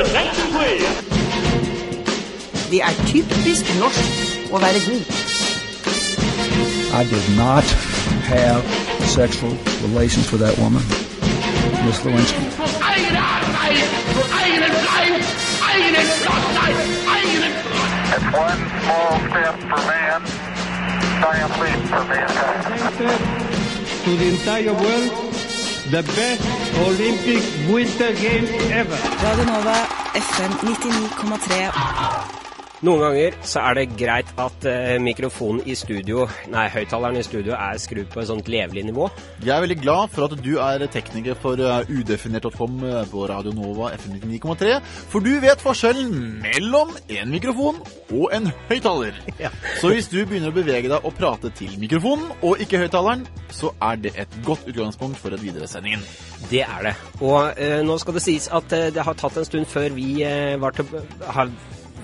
attention, please. Det er typisk norsk å være god. I did not have sexual relations with that woman, Miss Lewinsky. Eigene Arbeit, eigenen Fleisch, eigenen Flottheit, eigenen It's one small step for man, giant leap for mankind. The best Olympic Winter Games ever. Radio Nova FM 99,3. Noen ganger så er det greit at eh, mikrofonen i studio, nei, høyttaleren i studio er skrudd på et sånt levelig nivå. Jeg er veldig glad for at du er tekniker for uh, udefinert.com på Radio Nova FM 99,3. For du vet forskjellen mellom en mikrofon og en høyttaler. Ja. Så hvis du begynner å bevege deg og prate til mikrofonen og ikke høyttaleren, så er det et godt utgangspunkt for et videresendingen. Det er det. Og eh, nå skal det sies at eh, det har tatt en stund før vi eh, var til, har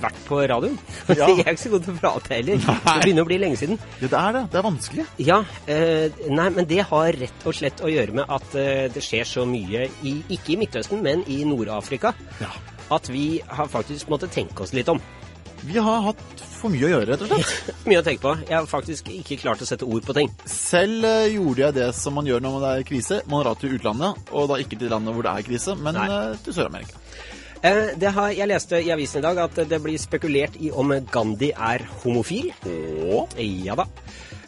vært på radioen. Ja. Jeg er ikke så god til å prate heller. Det begynner å bli lenge siden. Ja, det er det. Det er vanskelig. Ja, eh, nei, men det har rett og slett å gjøre med at eh, det skjer så mye, i, ikke i Midtøsten, men i Nord-Afrika, Ja. at vi har faktisk måttet tenke oss litt om. Vi har hatt for mye å gjøre, rett og slett. Mye å tenke på. Jeg har faktisk ikke klart å sette ord på ting. Selv uh, gjorde jeg det som man gjør når det er krise. Man drar til utlandet, og da ikke til landet hvor det er krise, men Nei. eh, til Sør-Amerika. Eh, det har, jeg leste i avisen i dag at det blir spekulert i om Gandhi er homofil. Og Ja da.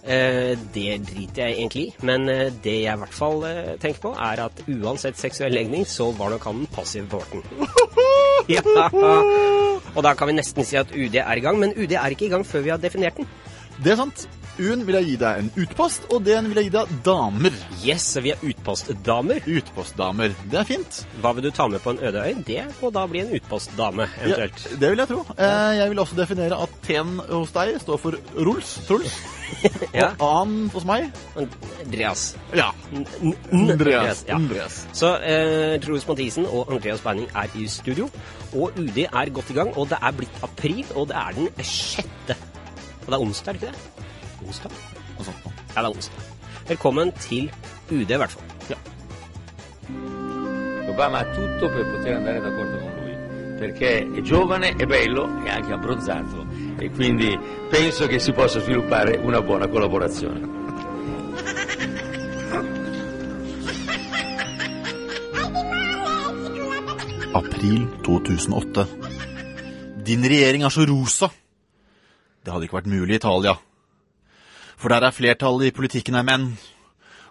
Eh, det driter jeg egentlig i, men eh, det jeg i hvert fall tenker på, er at uansett seksuell legning, så var nok han den passive parten. ja. Og da kan vi nesten si at UD er i gang, men UD er ikke i gang før vi har definert den. det er sant. U-en vil jeg gi deg en utpost, og D-en vil jeg gi deg damer. Yes, vi er utpostdamer. Utpostdamer. Det er fint. Hva vil du ta med på en øde øy? Det må da bli en utpostdame, eventuelt. Ja, det vil jeg tro. Eh, jeg vil også definere at T-en hos deg står for Ruls, Truls. Ja. Og A-en hos meg Andreas. Ja. Andreas. Andreas. Så eh, Truls Mathisen og Andreas Beining er i studio. Og UD er godt i gang, og det er blitt april, og det er den sjette. Og det er onsdag, er det ikke det? Onsdag? Sånt noe. Ja, det er onsdag. Velkommen til UD, i hvert fall. Obama ha tutto per poter andare d'accordo con lui, perché è giovane, è bello e anche abbronzato e quindi penso che si possa sviluppare una buona collaborazione. April 2008. Din regjering er så rosa. Det hadde ikke vært mulig i Italia. For der er flertallet i politikken er menn,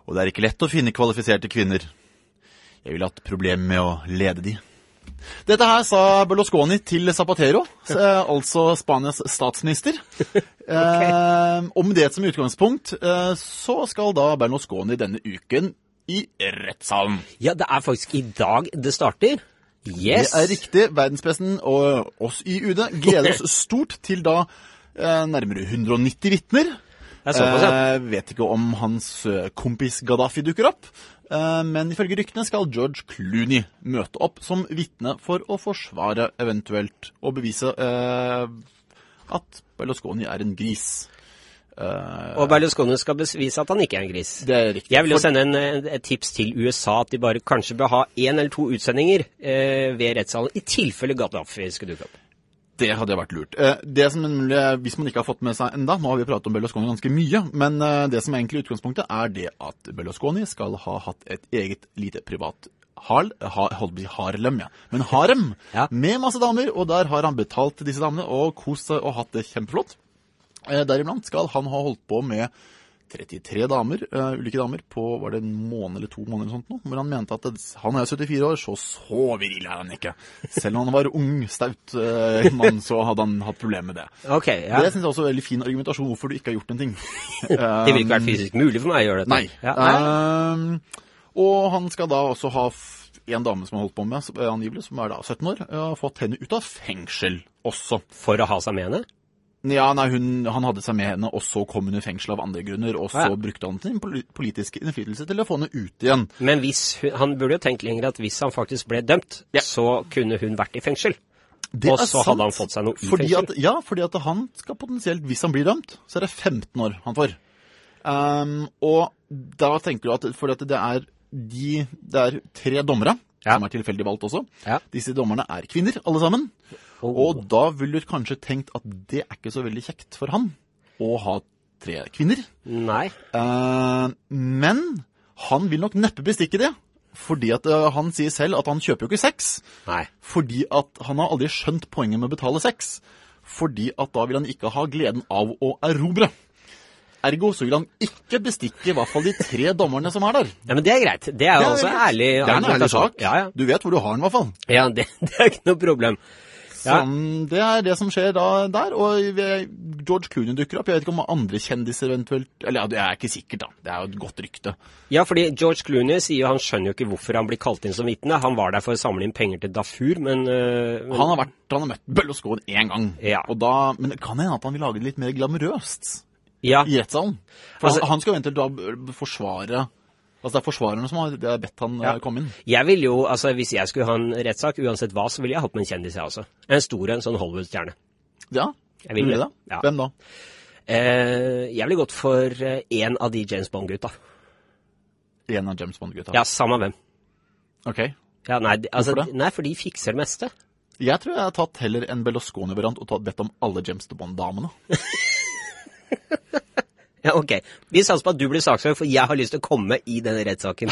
og det er ikke lett å finne kvalifiserte kvinner. Jeg ville hatt problemer med å lede de. Dette her sa Berlusconi til Zapatero, eh, altså Spanias statsminister. eh, og med det som utgangspunkt, eh, så skal da Berlusconi denne uken i rettssalen. Ja, det er faktisk i dag det starter. Yes. Det er riktig. Verdenspressen og oss i UD gleder oss stort til da eh, nærmere 190 vitner. Er såpass, ja. Eh, vet ikke om hans eh, kompis Gaddafi dukker opp. Eh, men ifølge ryktene skal George Clooney møte opp som vitne for å forsvare eventuelt og bevise eh, at Berlusconi er en gris. Eh, Og Berlusconi skal bevise at han ikke er en gris. det er riktig. Jeg vil jo sende en, et tips til USA at de bare kanskje bør ha én eller to utsendinger eh, ved rettssalen, i tilfelle Gaddafi skulle dukke opp. Det hadde vært lurt. Eh, Det som, eh, Hvis man ikke har fått med seg enda, nå har vi pratet om Berlusconi ganske mye, men eh, det som er egentlig utgangspunktet er det at Berlusconi skal ha hatt et eget lite privat hal, ha, Harlem, ja. Men harem Ja. med masse damer, og der har han betalt disse damene og kost seg og hatt det kjempeflott. Deriblant skal han ha holdt på med 33 damer, uh, ulike damer, på var det en måned eller to måneder eller sånt nå, hvor han mente at det, han er 74 år, så så viril er han ikke. Selv om han var ung, staut uh, mann, så hadde han hatt problemer med det. Okay, ja. Det synes jeg også er veldig fin argumentasjon hvorfor du ikke har gjort en ting. Det ville ikke vært fysisk mulig for meg å gjøre dette. Nei. Ja, nei. Ehm, og han skal da også ha en dame som har holdt på med, eh, angivelig, som er da 17 år, har fått henne ut av fengsel også. For å ha seg med henne? Ja, nei, hun, Han hadde seg med henne, og så kom hun i fengsel av andre grunner. Og så ja. brukte han sin politiske innflytelse til å få henne ut igjen. Men hvis han burde jo tenkt lenger at hvis han faktisk ble dømt, Ja. så kunne hun vært i fengsel. Det Og er så sant, hadde han fått seg noe i fordi fengsel. At, ja, fordi at han skal potensielt, hvis han blir dømt, så er det 15 år han får. Um, og da tenker du at fordi at det er, de, det er tre dommere Ja. som er tilfeldig valgt også. Ja. Disse dommerne er kvinner, alle sammen. Og da ville du kanskje tenkt at det er ikke så veldig kjekt for han å ha tre kvinner. Nei. Eh, men han vil nok neppe bestikke det. Fordi at eh, han sier selv at han kjøper jo ikke sex. Nei. Fordi at han har aldri skjønt poenget med å betale sex. Fordi at da vil han ikke ha gleden av å erobre. Ergo så vil han ikke bestikke i hvert fall de tre dommerne som er der. Ja, men det er greit. Det er jo også greit. ærlig Det er en ærlig sak. Ja, ja. Du vet hvor du har den i hvert fall. ja det, det er ikke noe problem. Ja. Så Det er det som skjer da der. Og George Clooney dukker opp. Jeg vet ikke om andre kjendiser eventuelt Eller ja, det er ikke sikkert, da. Det er jo et godt rykte. Ja, fordi George Clooney sier han skjønner jo ikke hvorfor han blir kalt inn som vitne. Han var der for å samle inn penger til Dafur, men, øh, men Han har, vært, han har møtt Berlusconi én gang. Ja. Og da, men det kan hende at han vil lage det litt mer glamorøst Ja, i rettssalen. For Altså- han, han skal jo eventuelt da forsvare Altså Det er forsvarerne som har bedt han Ja. eh, komme inn. jeg vil jo, altså hvis jeg skulle ha en rettssak, uansett hva, så ville jeg hatt med en kjendis, jeg også. En stor en, sånn Hollywood-stjerne. Ja, Jeg vil det. Ja. Hvem da? Eh, jeg ville gått for én en av de James Bond-gutta. En av James Bond-gutta. Ja, samme hvem. Ok. Ja, nei, altså, Hvorfor det? nei, for de fikser det meste. Jeg tror jeg har tatt heller en Bellosconi-variant og tatt bedt om alle James Bond-damene. Ja, ok. Vi satser på at du blir saksøkt, for jeg har lyst til å komme i denne rettssaken.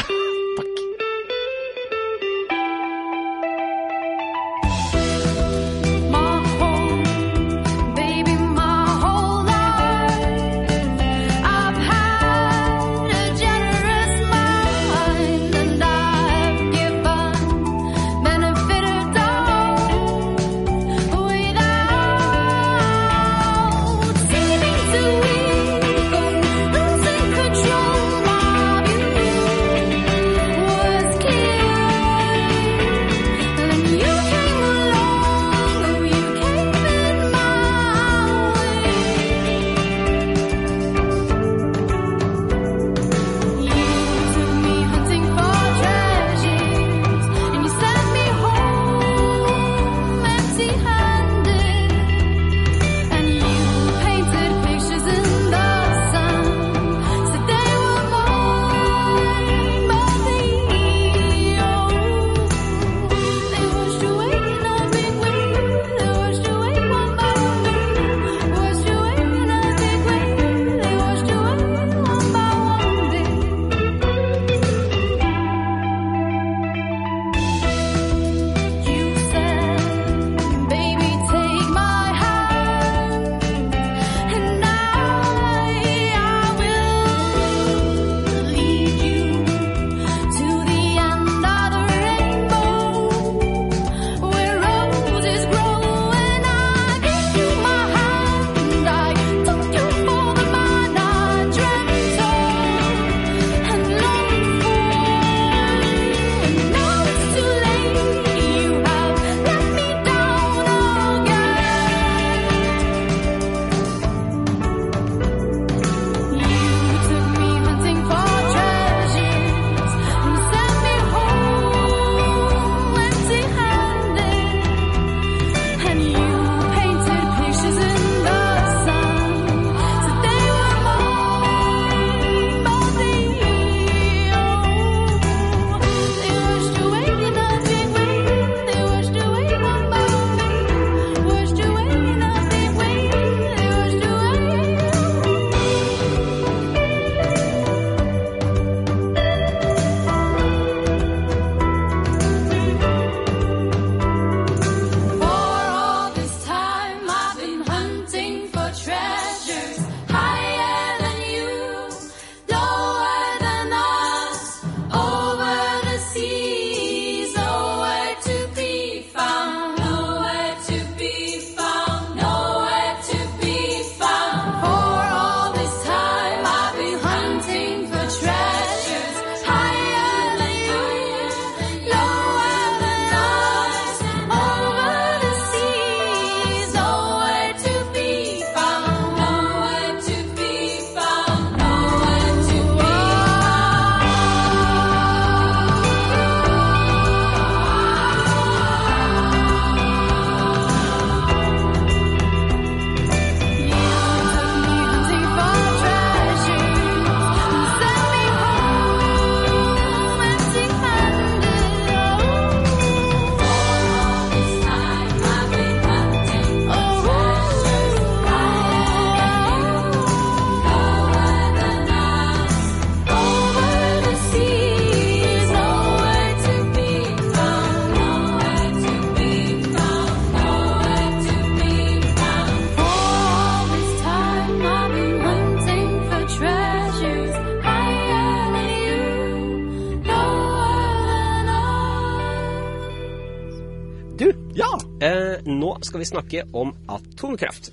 Skal vi snakke om atomkraft.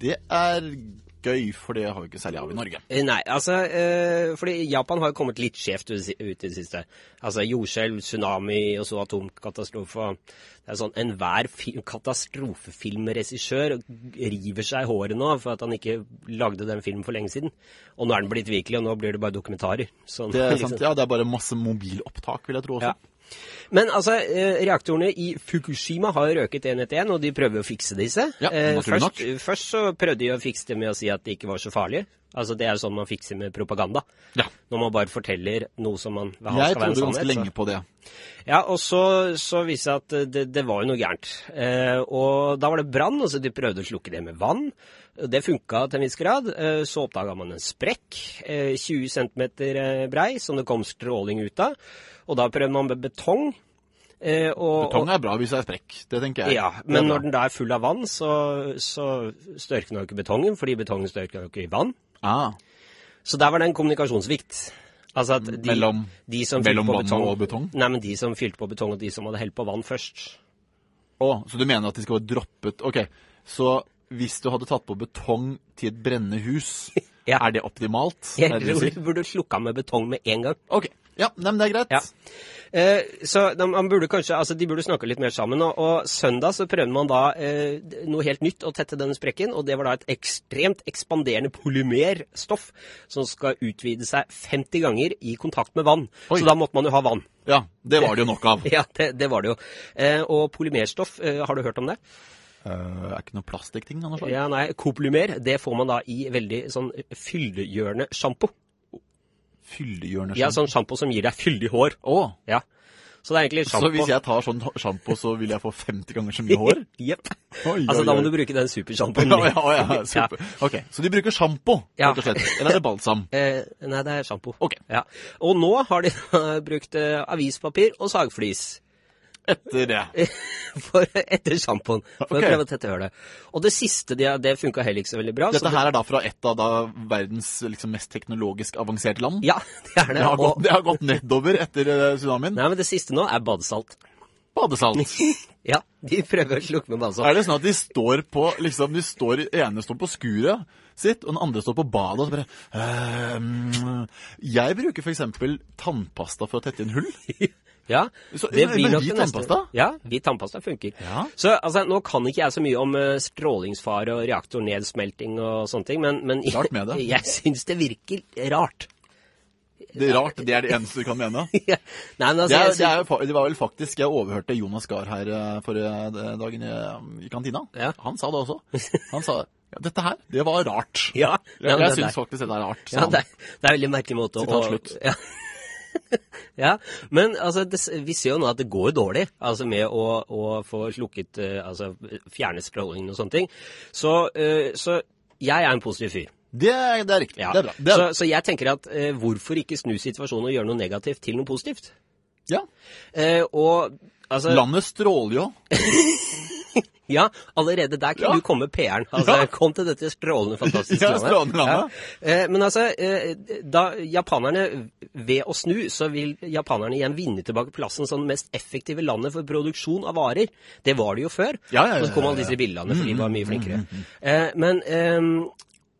det er gøy, for det har vi ikke særlig av i Norge. Eh, Nei, altså eh, Fordi Japan har jo kommet litt skjevt ut i det siste. Altså jordskjelv, tsunami og så atomkatastrofe. Det er sånn Enhver fi- katastrofefilmregissør river seg i håret nå for at han ikke lagde den filmen for lenge siden. Og nå er den blitt virkelig, og nå blir det bare dokumentarer. Sånn, Det er, liksom. sant, ja, det er bare masse mobilopptak, vil jeg tro også. Ja. Men altså, eh, reaktorene i Fukushima har røket en etter en, og de prøver å fikse disse. Ja, Eh, først, nok. først så prøvde de å fikse det med å si at det ikke var så farlig. Altså, Det er sånn man fikser med propaganda. Ja. Når man bare forteller noe som man vil ha Jeg skal være en trodde ganske lenge på det. Ja, og så, så viste det at det, det var jo noe gærent. Eh, og da var det brann, og så de prøvde å slukke det med vann. Det funka til en viss grad. Eh, så oppdaga man en sprekk, eh, 20 cm brei, som det kom stråling ut av. Og da prøvde man med betong. Eh, og, Betong er bra hvis det er sprekk. Det tenker jeg. ja, men når den da er full av vann, så, så størkner jo ikke betongen, fordi betongen størkner jo ikke i vann. ah, Så der var det en kommunikasjonssvikt. Altså at de, Mellom- de som mellom vann betong, og betong? Nei, men de som fylte på betong, og de som hadde helt på vann først. Å, så du mener at de skal være droppet Ok, så hvis du hadde tatt på betong til et brennende hus, Ja. er det optimalt? Jeg tror du burde slukka med betong med en gang. Ok, ja, nei, men det er greit. Ja. Eh, så de, burde kanskje, altså de burde snakke litt mer sammen. Og, og søndag så prøvde man da eh, noe helt nytt å tette denne sprekken. Og det var da et ekstremt ekspanderende polymerstoff som skal utvide seg 50 ganger i kontakt med vann. Oi. Så da måtte man jo ha vann. Ja, det var det jo nok av. Ja, det, det var det jo. Eh, og polymerstoff, eh, har du hørt om det? Uh, er ikke noe plastikkting av noe slag? Ja, nei, Koplymer, det får man da i veldig sånn fyldiggjørende sjampo. Ja, sånn sjampo som gir deg fyldig hår. Oh. Ja. Så det er egentlig så hvis jeg tar sånn sjampo, så vil jeg få 50 ganger så mye hår? Jepp. Altså, da må du bruke den supersjampoen. Ja, ja, ja, super. Ok, så de bruker sjampo, Ja. rett og slett. Eller er det balsam? Eh, nei, det er sjampo. Ok. Ja. Og nå har de brukt eh, avispapir og sagflis Etter det. for, etter sjampoen for okay. å prøve å tette hølet. Og det siste, det, det funka heller ikke så veldig bra. Dette det- her er da fra et av da verdens liksom, mest teknologisk avanserte land? Ja, det er det. Det har, gått, det har gått nedover etter eh, tsunamien. nei, men det siste nå er badesalt. Badesalt. Ja, de prøver å slukke med badesalt. Er det sånn at de står på liksom, de står, ene står på skuret sitt, og den andre står på badet og så bare ehm, Jeg bruker eksempel tannpasta for å tette inn hull. Ja, Så- det men blir nok hvit tannpasta? Ja, hvit tannpasta funker. Ja. Så altså, nå kan ikke jeg så mye om uh, strålingsfare og reaktornedsmelting og sånne ting, men, men jeg, jeg syns det virker rart. Det er rart, det er det eneste du kan mene. Nei, men altså, Det, er, det, er, det var vel faktisk Jeg overhørte Jonas Gahr her eh, forrige dagen i, i kantina. Ja. Han sa det også. Han sa ja, dette her, det var rart. Ja, Jeg, jeg syns faktisk det er rart. Ja, det er, det er en veldig merkelig måte å Sitat slutt. Ja. ja, men altså, det, vi ser jo nå at det går dårlig altså med å, å få slukket eh, Altså fjerne scrollingen og sånne ting. Så, eh, så jeg er en positiv fyr. Det, er- det er riktig. Ja. Det er bra. Det er, så, så jeg tenker at eh, hvorfor ikke snu situasjonen og gjøre noe negativt til noe positivt? ja. Eh, og altså Landet stråler jo. Ja, allerede der kunne Ja. du komme PR-en. Altså, Ja. Kom til dette strålende, fantastiske Ja, strålende landet. Eh, men altså, eh, da japanerne Ved å snu, så vil japanerne igjen vinne tilbake plassen som det mest effektive landet for produksjon av varer. Det var det jo før. Ja, ja, ja, Så kom alle disse billandene, for de var mye flinkere. Eh, men eh,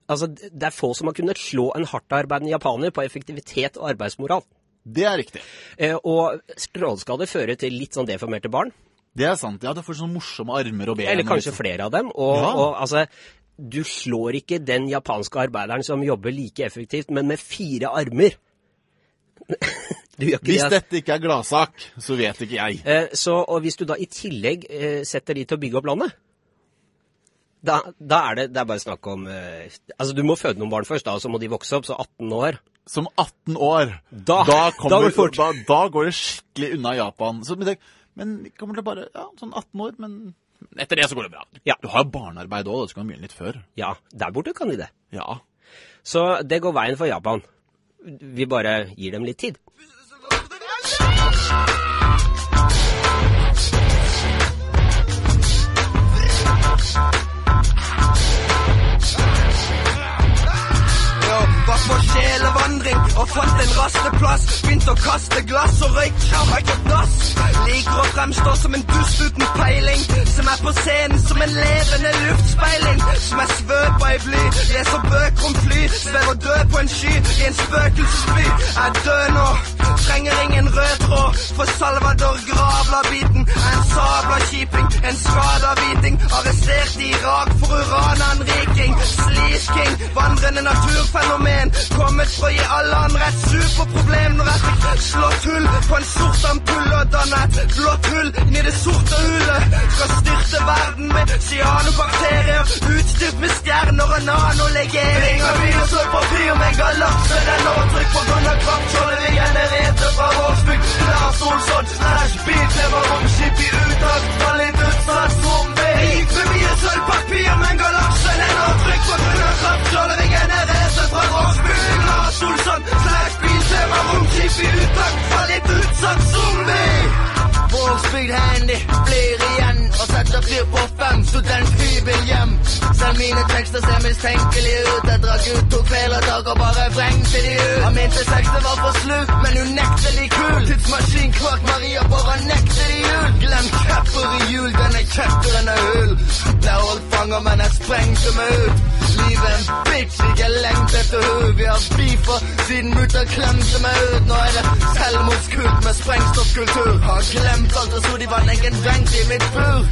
altså, det er få som har kunnet slå en hardtarbeidende japaner på effektivitet og arbeidsmoral. Det er riktig. Eh, og stråleskader fører til litt sånn deformerte barn. Det er sant. Ja, du får sånne morsomme armer og ben. Eller kanskje liksom. flere av dem. Og, Ja. og altså, du slår ikke den japanske arbeideren som jobber like effektivt, men med fire armer. Hvis det. dette ikke er gladsak, så vet ikke jeg. Eh, så, og hvis du da i tillegg eh, setter de til å bygge opp landet, da, da er det, det er bare snakk om eh, Altså, du må føde noen barn først, da, og så må de vokse opp, så 18 år. Som 18 år, Da- da, da går det fort. Da, da går det skikkelig unna Japan. Så, men, det, men kommer til bare ja, sånn 18 år, men etter det så går det bra. Ja. Du har jo barnearbeid òg, så kan du begynne litt før. Ja, der borte kan de det. Ja. Så det går veien for Japan. Vi bare gir dem litt tid. Om og dø på en sky i en spøkelsesby. Jeg dør nå, trenger ingen rød tråd. For Salvador Gravla-biten er en sabla kjiping. En skada hviting, arrestert i Irak for å rane vandrende naturfenomen. Kommet for å gi alle andre et superproblem. Når jeg fikk slått hull på en sort ampulle og danne et blått hull inni det sorte hullet. Skal styrte verden med cyanobakterier. Utstyrt med stjerner og nanolegeringer. Vi og sølvpapir med galakse. Den overtrykk på grunn av kraftskjoldet vi genererte fra Vågsbygd. Lars Olsson slash bilklemmer romskip i utakt, Var litt utsatt zombie. Gikk for mye sølvpapir, men galaksen er avtrykk på grunn av kraftskjoldet vi genererte fra Vågsbygd. Lars Olsson slash bilklemmer romskip i utakt, Var litt utsatt zombie. Vågsbygd handy blir igjen og flyr på fem studenthybel hjem. Selv mine tekster ser mistenkelige ut. Jeg drakk ut, to kvelertak dager bare vrengte de ut. Han mente sexet var for slutt, men unektelig kul. Tidsmaskin kvakk, Maria bare nekter de jul. Glem capper i jul, denne capteren er hull. Ble holdt fanger, men jeg sprengte meg ut. Livet en bitch, ikke lengt etter hun. Vi har siden mutta klemte meg ut. Nå er det selvmordskult med sprengstoffkultur. Har glemt alt og så de var egen benk i mitt bur.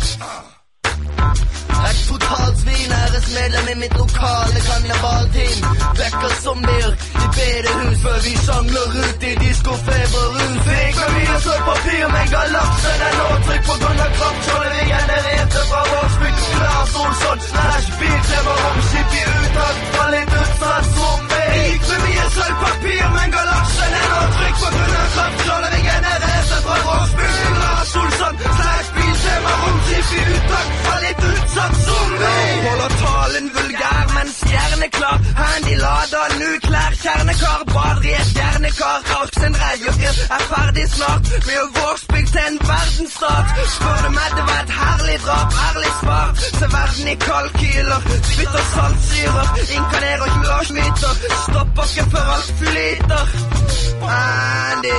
Et totalt svin, æresmedlem i mitt lokale kannibalteam. Vekker zombier i bedehus før vi sjangler ut i diskofeberrus. Vi og papir med galaksen er nå trykk på grunn av kraftskjoldet vi genererte fra Vågsbygd. Lars Olsson slash bilklemmer romskip i utakt, Var litt utsatt zombie. Gikk med mye sølvpapir, men galaksen er nå trykk på grunn av kraftskjoldet vi genererte fra Vågsbygd. Lars Olsson slash bilklemmer romskip i uttak. Var litt utsatt zombie. Holder talen vulgær, men stjerneklar. Handy lader, nuklær, kjernekar. Bader i et stjernekar. Karsten Reidjøkker er ferdig snart med å Vågsbygd til en verdensstat. Spør du meg, det var et herlig drap, ærlig svar. Se verden i kalkyler, spytter saltsyrer. Inkarnerer 20-årsmyter. Stopper ikke før alt flyter. Andy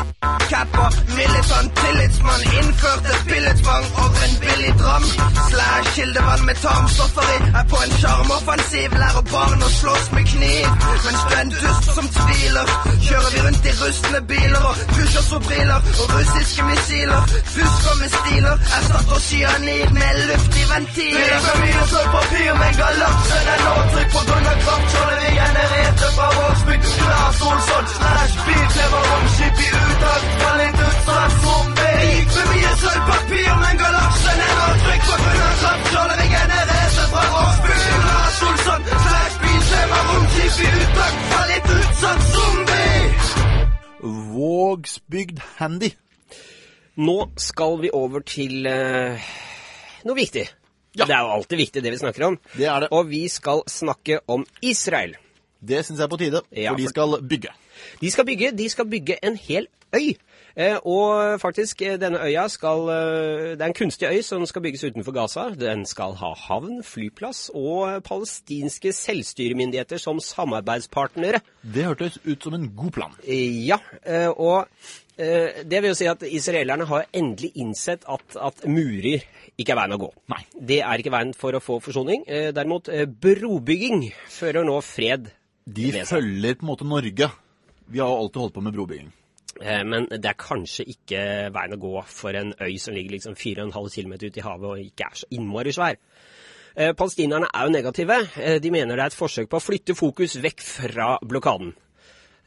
Capper, militant tillitsmann, innførte pilletvang over en billig dram. Slash kildevann med tarmstoffer i, er på en sjarmoffensiv. Lærer barn å slåss med kniv. Mens du er en dust som tviler, kjører vi rundt i rustne biler og pusher sobriler og russiske missiler. Fusker med stiler, erstatter cyanid med luftig ventil. Vi så mye sølvpapir med galaksen er nå trykk på grunn av kraftskjoldet vi genererte fra Vågsbygd. Lars Olsson slash bilklemmer romskip i. Var litt utsatt zombie. Gikk med mye sølvpapir, men galaksen er nå trykk på grunn av kraftskjoldet vi genererte fra Vågsbygd. Lars Olsson slash bilklemmer romskip i uttak. Var litt utsatt zombie. Vågsbygd Handy. Nå skal vi over til uh, noe viktig. Det er jo alltid viktig, det vi snakker om. Det er det. Og vi skal snakke om Israel. Det syns jeg er på tide, Ja, for de skal bygge. De skal bygge, de skal bygge en hel øy. Eh, og faktisk, eh, denne øya skal eh, Det er en kunstig øy som skal bygges utenfor Gaza. Den skal ha havn, flyplass og palestinske selvstyremyndigheter som samarbeidspartnere. Det hørtes ut som en god plan. Ja, og det vil jo si at israelerne har endelig innsett at, at murer ikke er veien å gå. Nei. Det er ikke veien for å få forsoning. Derimot, brobygging fører nå fred De følger på en måte Norge. Vi har alltid holdt på med brobygging. Eh, Men det er kanskje ikke veien å gå for en øy som ligger liksom 4,5 km ut i havet og ikke er så innmari svær. Eh, Palestinerne er jo negative. Eh, De mener det er et forsøk på å flytte fokus vekk fra blokaden.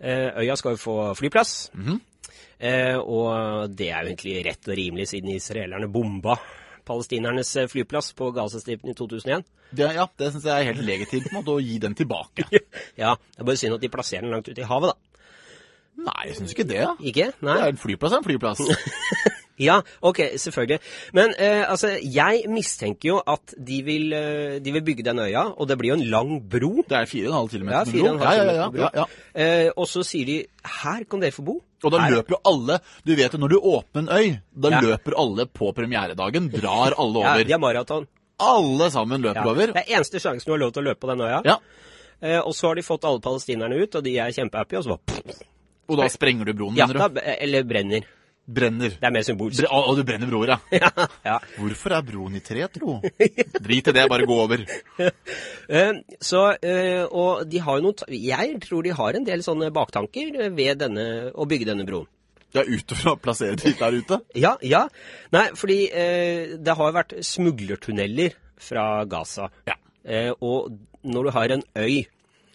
Eh, Øya skal jo få flyplass, Eh, og det er jo egentlig rett og rimelig siden israelerne bomba palestinernes flyplass på Gazastripen i 2001. Det, ja, det syns jeg er helt legitimt måte, å gi den tilbake. Ja, det er bare synd at de plasserer den langt ute i havet, da. Nei, jeg syns ikke det. Ja. Ikke? Nei? Det er en flyplass er en flyplass. Ja, ok, selvfølgelig. Men eh, altså, jeg mistenker jo at de vil, eh, de vil bygge den øya, og det blir jo en lang bro. Det er 4,5 km Ja, med 4,5 bro. Ja, ja, ja, ja, ja. Eh, og så sier de her kan dere få bo. Og da løper jo alle Du vet jo, når du åpner en øy, da Ja. løper alle på premieredagen. Drar alle over. Ja, de har maraton. Alle sammen løper Ja. over. Det er eneste sjansen du har lov til å løpe på den øya. Ja. Eh, og så har de fått alle palestinerne ut, og de er kjempehappy, og så bare Og da sprenger du broen, Ja, mener du? eller brenner. Brenner. Det er mer symbolsk. Bre og, du brenner broer, ja. ja, ja. Hvorfor er broen i tre, tro? Drit i det, bare gå over. Eh, så, eh, og de har jo noen Jeg tror de har en del sånne baktanker ved denne, å bygge denne broen. Ja, utover å plassere de der ute. Ja, ja. Nei, fordi eh, det har vært smuglertunneler fra Gaza. Ja. og når du har en øy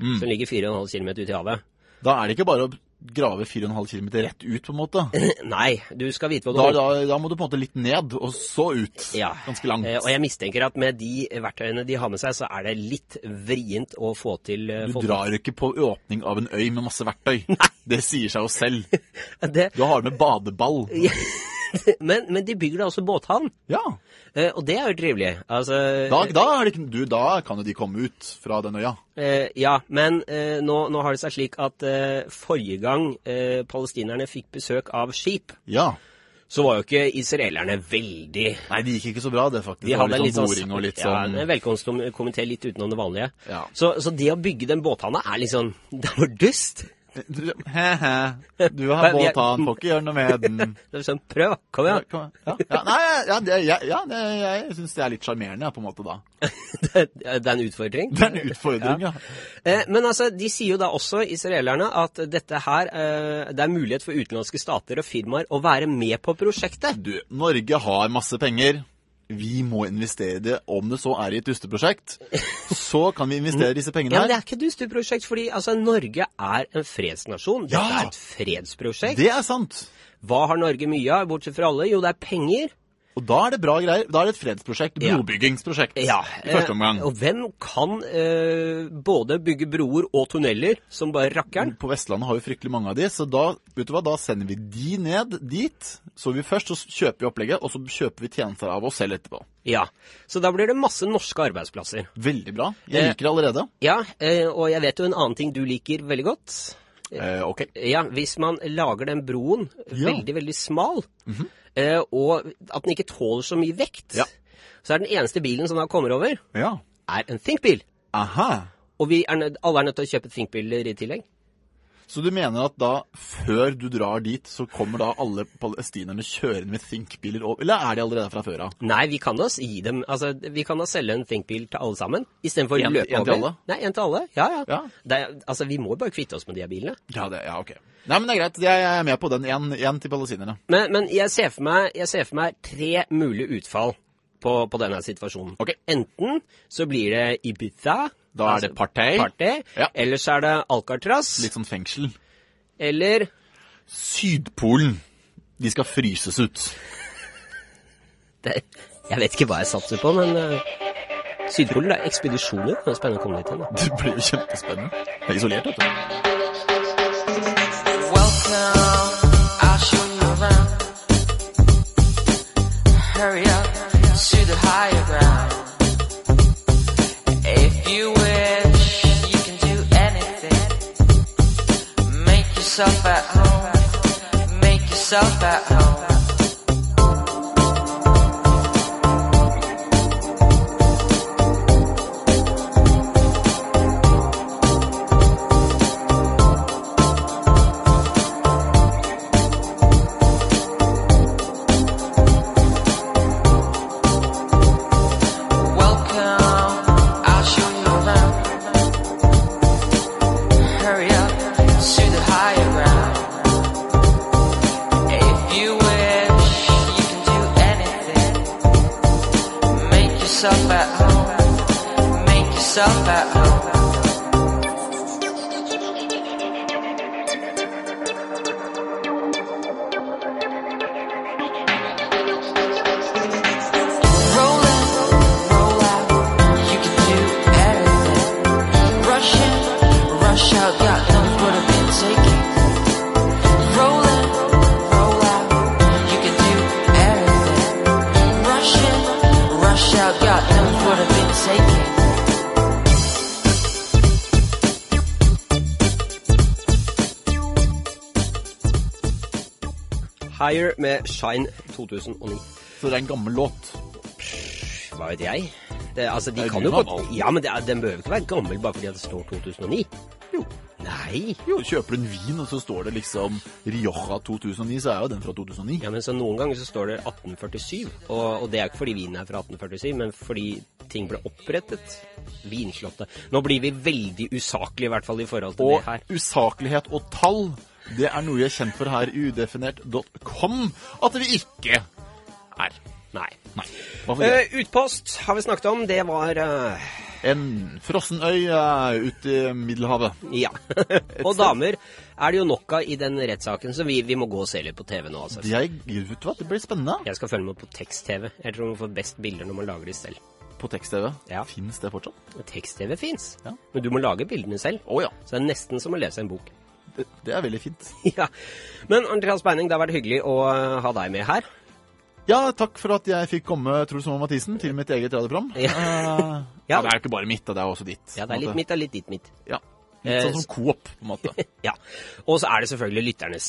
Mm. som ligger 4,5 km ute i havet Da er det ikke bare å grave 4,5 km rett ut, på en måte. Nei, du skal vite hva du Da, da, da må du på en måte litt ned, og så ut. Ja. Ganske langt. Eh, og jeg mistenker at med de verktøyene de har med seg, så er det litt vrient å få til eh, Du få drar ikke på åpning av en øy med masse verktøy. Nei. Det sier seg jo selv. Det- Du har med badeball. men, men de bygger da også båthavn. Ja. Eh, og det er jo trivelig. Altså, Da, da, er det du, da kan jo de komme ut fra den øya. Eh, ja, men eh, nå, nå har det seg slik at eh, forrige gang eh, palestinerne fikk besøk av skip, Ja. så var jo ikke israelerne veldig Nei, det gikk ikke så bra, det faktisk. De det var hadde litt sånn sånn boring og litt ja, sånn en velkomstkomité litt utenom det vanlige. Ja. Så, så det å bygge den båthavna er sånn Det var dust. He-he. Du har Men vi han får ikke gjøre noe med den. Det er sånn, Prøv. Kom igjen. ja, ja, nei, ja, det, ja, ja det, jeg syns det er litt sjarmerende, på en måte, da. det er en utfordring. Det er en utfordring, ja. Eh, Men altså, de sier jo da også, israelerne, at dette her eh, Det er mulighet for utenlandske stater og firmaer å være med på prosjektet. Du, Norge har masse penger. Vi må investere det, om det så er i et dusteprosjekt. Så kan vi investere disse pengene Ja, men Det er ikke et dusteprosjekt, fordi altså, Norge er en fredsnasjon. Dette Ja. er et fredsprosjekt. Det er sant. Hva har Norge mye av, bortsett fra alle? Jo, det er penger. Og da er det bra greier. Da er det et fredsprosjekt. Brobyggingsprosjekt. Ja, I første omgang. eh, Og hvem kan eh, både bygge broer og tunneler som bare rakkeren? På Vestlandet har vi fryktelig mange av de, så da, vet du hva, da sender vi de ned dit. Så vi først så kjøper vi opplegget, og så kjøper vi tjenester av oss selv etterpå. Ja, Så da blir det masse norske arbeidsplasser. Veldig bra. Jeg Eh, liker det allerede. Ja, eh, og jeg vet jo en annen ting du liker veldig godt. Eh, ok. Ja, Hvis man lager den broen Ja. veldig, veldig smal, eh, og at den ikke tåler så mye vekt, Ja. så er den eneste bilen som da kommer over, Ja. er en Think-bil. Aha. Og vi er alle er nødt til å kjøpe Think-biler i tillegg. Så du mener at da, før du drar dit, så kommer da alle palestinerne kjørende med Think-biler over? Eller er de allerede fra før av? Nei, vi kan da gi dem Altså, vi kan da selge en Think-bil til alle sammen, istedenfor å En- over. en til alle? Nei, en til alle. Ja, ja. Ja. Det er, altså, vi må bare kvitte oss med de bilene. Ja, det, ja, ok. Nei, men det er greit. Jeg er med på den. Én til palestinerne. Men, men jeg, ser meg, jeg ser for meg tre mulige utfall på, på denne situasjonen. Ok. Enten så blir det Ibiza. Da er det partei. Partei. Ja. Ellers er det Alcatraz. Litt sånn fengsel. Eller Sydpolen. De skal fryses ut. det, Jeg vet ikke hva jeg satser på, men uh, Sydpolen er ekspedisjoner. Det er spennende å komme dit igjen. Det blir jo kjempespennende. Det er isolert, vet du. Yourself at home. Make yourself at home. Higher med Shine 2009. Så det er en gammel låt. Hva vet jeg? Det, altså, de kan jo godt? Ja, men det den behøver ikke være gammel bare fordi det står 2009. Jo. Nei. Jo, kjøper du en vin, og så står det liksom Rioja 2009, så er jo den fra 2009. Ja, men så Noen ganger så står det 1847, og, og det er ikke fordi vinen er fra 1847, men fordi ting ble opprettet. Vinslottet. Nå blir vi veldig usaklige, i hvert fall i forhold til Og det her. Og usaklighet og tall, det er noe jeg er kjent for her i udefinert.com at vi ikke er. Nei. Nei. Eh, utpost har vi snakket om. Det var uh... En frossen øy uh, ute i Middelhavet. Ja. og damer er det jo nok av i den rettssaken, så vi, vi må gå og se litt på TV nå. altså. Jeg, vet du hva, det blir spennende. Jeg skal følge med på tekst-TV. Jeg tror man får best bilder når man lager de selv. På tekst-TV. Ja. Fins det fortsatt? Tekst-TV fins, Ja. men du må lage bildene selv. Oh, ja. Så det er nesten som å lese en bok. Det, det er veldig fint. ja. Men Andreas Beining, det har vært hyggelig å eh, ha deg med her. Ja, takk for at jeg fikk komme, Truls Moe Mathisen, til mitt eget radioprogram. Ja. Eh, Ja. ja, det er jo ikke bare mitt, det er også ditt. Ja, det er litt mitt og litt ditt mitt. Ja. Litt Eh, sånn som Coop, på en måte. Ja. Og så er det selvfølgelig lytternes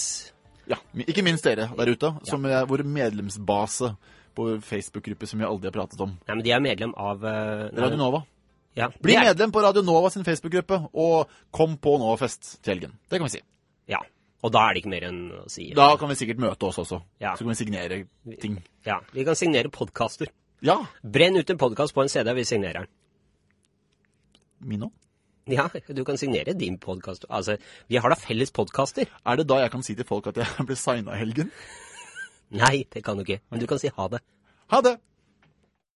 Ja, Ikke minst dere der ute, som er vår medlemsbase på Facebook-gruppe som vi aldri har pratet om. Nei, men de er medlem av uh, Radio Nova. Ja, Bli medlem på Radio Nova sin Facebook-gruppe, og kom på Novafest til helgen. Det kan vi si. Ja. Og da er det ikke mer enn å si Da kan vi sikkert møte oss også. Ja. Så kan vi signere ting. Ja, Vi kan signere podkaster. Ja. Brenn ut en podkast på en CD, vi signerer den. Min òg. Ja, du kan signere din podkast. Altså, vi har da felles podkaster. Er det da jeg kan si til folk at jeg ble signa i helgen? Nei, det kan du ikke. Men du kan si ha det. Ha det!